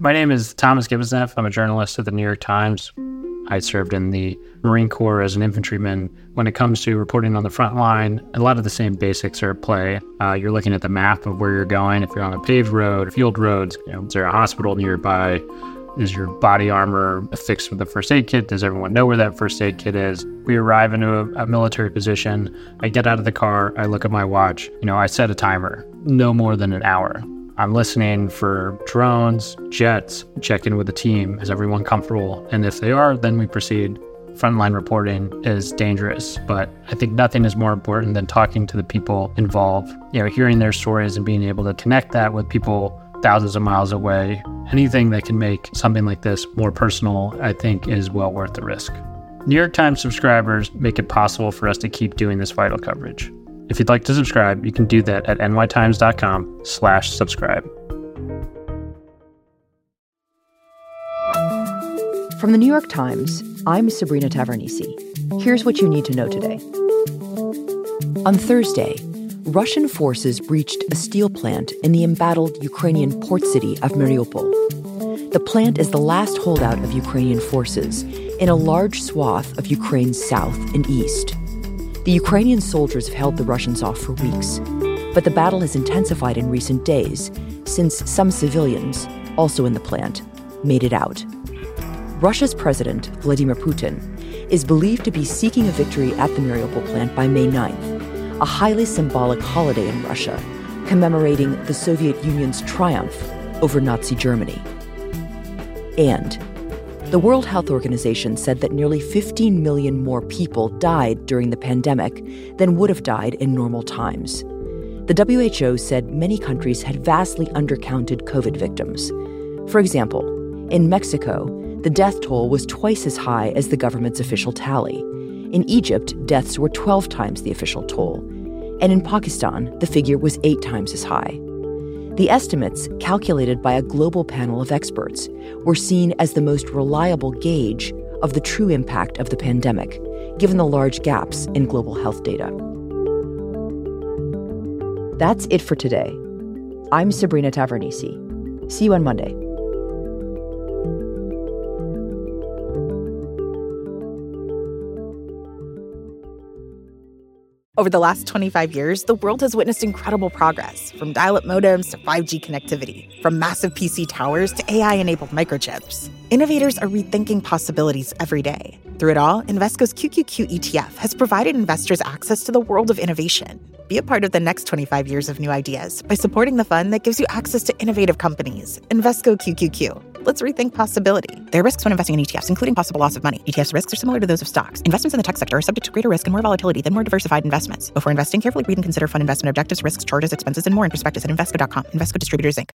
My name is Thomas Gibbons-Neff. I'm a journalist at the New York Times. I served in the Marine Corps as an infantryman. When it comes to reporting on the front line, a lot of the same basics are at play. Uh, you're looking at the map of where you're going. If you're on a paved road, field roads, you know, is there a hospital nearby? Is your body armor fixed with a first aid kit? Does everyone know where that first aid kit is? We arrive into a, a military position. I get out of the car. I look at my watch. You know, I set a timer, no more than an hour. I'm listening for drones, jets, check in with the team. Is everyone comfortable? And if they are, then we proceed. Frontline reporting is dangerous, but I think nothing is more important than talking to the people involved, you know, hearing their stories and being able to connect that with people thousands of miles away. Anything that can make something like this more personal, I think, is well worth the risk. New York Times subscribers make it possible for us to keep doing this vital coverage. If you'd like to subscribe, you can do that at nytimes.com slash subscribe. From the New York Times, I'm Sabrina Tavernise. Here's what you need to know today. On Thursday, Russian forces breached a steel plant in the embattled Ukrainian port city of Mariupol. The plant is the last holdout of Ukrainian forces in a large swath of Ukraine's south and east. The Ukrainian soldiers have held the Russians off for weeks, but the battle has intensified in recent days since some civilians, also in the plant, made it out. Russia's president, Vladimir Putin, is believed to be seeking a victory at the Mariupol plant by May 9th, a highly symbolic holiday in Russia commemorating the Soviet Union's triumph over Nazi Germany. And the World Health Organization said that nearly 15 million more people died during the pandemic than would have died in normal times. The WHO said many countries had vastly undercounted COVID victims. For example, in Mexico, the death toll was twice as high as the government's official tally. In Egypt, deaths were 12 times the official toll. And in Pakistan, the figure was eight times as high. The estimates, calculated by a global panel of experts, were seen as the most reliable gauge of the true impact of the pandemic, given the large gaps in global health data. That's it for today. I'm Sabrina Tavernise. See you on Monday. Over the last 25 years, the world has witnessed incredible progress from dial up modems to 5G connectivity, from massive PC towers to AI enabled microchips. Innovators are rethinking possibilities every day. Through it all, Invesco's QQQ ETF has provided investors access to the world of innovation. Be a part of the next 25 years of new ideas by supporting the fund that gives you access to innovative companies. Invesco QQQ. Let's rethink possibility. There are risks when investing in ETFs, including possible loss of money. ETFs risks are similar to those of stocks. Investments in the tech sector are subject to greater risk and more volatility than more diversified investments. Before investing, carefully read and consider fund investment objectives, risks, charges, expenses, and more in prospectus at Invesco.com. Invesco Distributors, Inc.